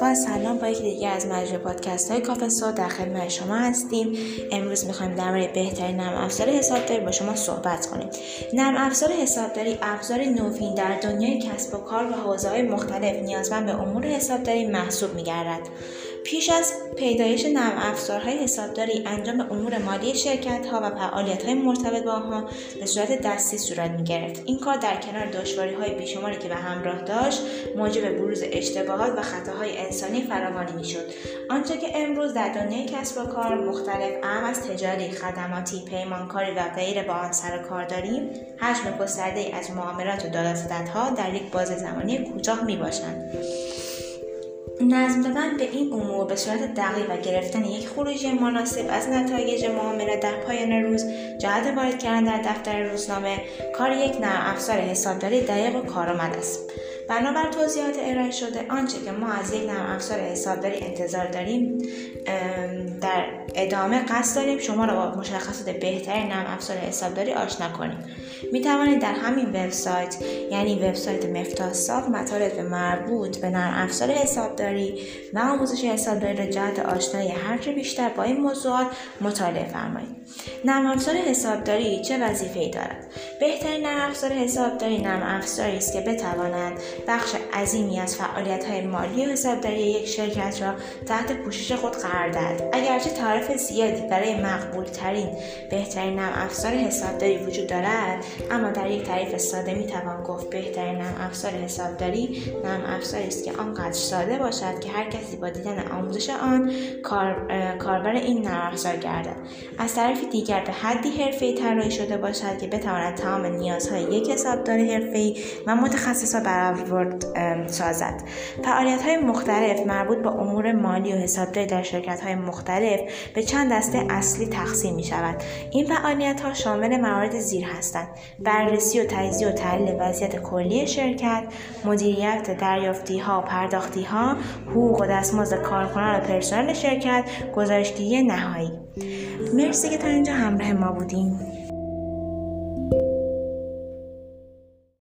با سلام با یکی دیگه از مجموعه پادکست های کافه در خدمت شما هستیم. امروز می‌خوایم درباره بهترین نرم افزار حسابداری با شما صحبت کنیم. نرم افزار حسابداری ابزار نوین در دنیای کسب و کار و حوزه های مختلف نیازمند به امور حسابداری محسوب میگردد. پیش از پیدایش نرم افزارهای حسابداری انجام امور مالی شرکت ها و فعالیت های مرتبط با آنها به صورت دستی صورت می گرفت. این کار در کنار دشواری های بیشماری که به همراه داشت موجب بروز اشتباهات و خطاهای انسانی فراوانی می شد. آنچه که امروز در دنیای کسب و کار مختلف اهم از تجاری، خدماتی، پیمانکاری و غیر با آن سر کار داریم، حجم گسترده از معاملات و ها در یک باز زمانی کوتاه می باشند. نظم دادن به این امور به صورت دقیق و گرفتن یک خروجی مناسب از نتایج معامله در پایان روز جهت وارد کردن در دفتر روزنامه کار یک نرم افزار حسابداری دقیق و کارآمد است. بنابر توضیحات ارائه شده آنچه که ما از یک نرم افزار حسابداری انتظار داریم در ادامه قصد داریم شما را با مشخصات بهترین نرم افزار حسابداری آشنا کنیم. می توانید در همین وبسایت یعنی وبسایت مفتاح صاف مطالب مربوط به نرم افزار حسابداری و آموزش حسابداری را جهت آشنایی هرچه بیشتر با این موضوعات مطالعه فرمایید. نرم افزار حسابداری چه وظیفه‌ای دارد؟ بهترین نرم افزار حسابداری نرم افزاری است که بتواند بخش عظیمی از فعالیت‌های مالی و حسابداری یک شرکت را تحت پوشش خود قرار دهد. اگرچه تعریف زیادی برای مقبول ترین بهترین نرم افزار حسابداری وجود دارد اما در یک تعریف ساده می توان گفت بهترین نرم افزار حسابداری نرم افزاری است که آنقدر ساده باشد که هر کسی با دیدن آموزش آن کار، کاربر این نرم افزار گردد. از طرف دیگر به حدی حرفه‌ای طراحی شده باشد که بتواند تمام نیازهای یک حسابدار حرفه‌ای و متخصص را برآورد سازد. فعالیت های مختلف مربوط به امور مالی و حسابداری در شرکت های مختلف به چند دسته اصلی تقسیم می شود این فعالیت ها شامل موارد زیر هستند. بررسی و تجزیه و تحلیل وضعیت کلی شرکت مدیریت دریافتی ها و پرداختی ها حقوق و دستمزد کارکنان و پرسنل شرکت گزارشگیری نهایی. مرسی که تا اینجا همراه ما بودیم